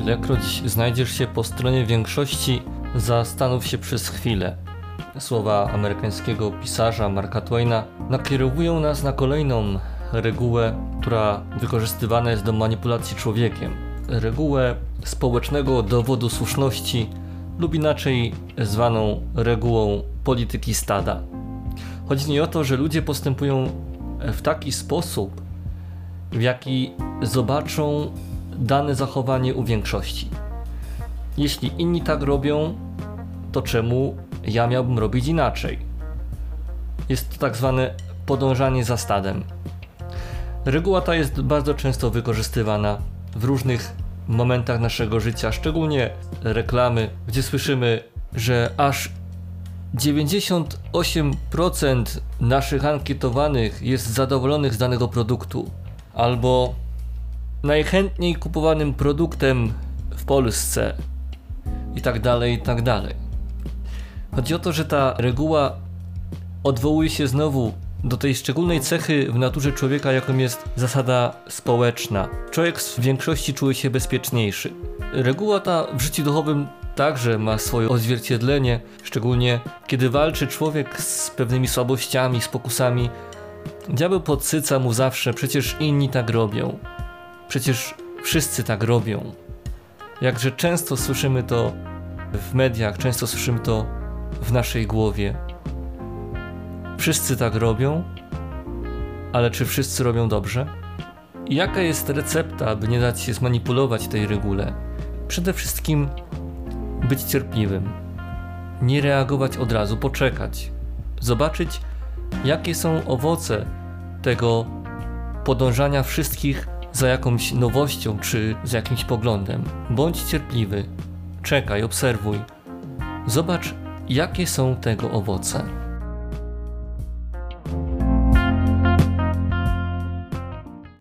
Ilekroć znajdziesz się po stronie większości, zastanów się przez chwilę. Słowa amerykańskiego pisarza Marka Twaina nakierowują nas na kolejną regułę, która wykorzystywana jest do manipulacji człowiekiem. Regułę społecznego dowodu słuszności lub inaczej zwaną regułą polityki stada. Chodzi nie o to, że ludzie postępują w taki sposób, w jaki zobaczą dane zachowanie u większości. Jeśli inni tak robią, to czemu ja miałbym robić inaczej? Jest to tak zwane podążanie za stadem. Reguła ta jest bardzo często wykorzystywana w różnych momentach naszego życia, szczególnie reklamy, gdzie słyszymy, że aż 98% naszych ankietowanych jest zadowolonych z danego produktu, albo najchętniej kupowanym produktem w Polsce i tak dalej, i tak dalej. Chodzi o to, że ta reguła odwołuje się znowu do tej szczególnej cechy w naturze człowieka, jaką jest zasada społeczna. Człowiek w większości czuje się bezpieczniejszy. Reguła ta w życiu duchowym także ma swoje odzwierciedlenie, szczególnie kiedy walczy człowiek z pewnymi słabościami, z pokusami. Diabeł podsyca mu zawsze, przecież inni tak robią. Przecież wszyscy tak robią. Jakże często słyszymy to w mediach, często słyszymy to w naszej głowie. Wszyscy tak robią, ale czy wszyscy robią dobrze? Jaka jest recepta, by nie dać się zmanipulować tej regule? Przede wszystkim być cierpliwym, nie reagować od razu, poczekać, zobaczyć, jakie są owoce tego podążania wszystkich za jakąś nowością czy za jakimś poglądem. Bądź cierpliwy, czekaj, obserwuj, zobacz, jakie są tego owoce.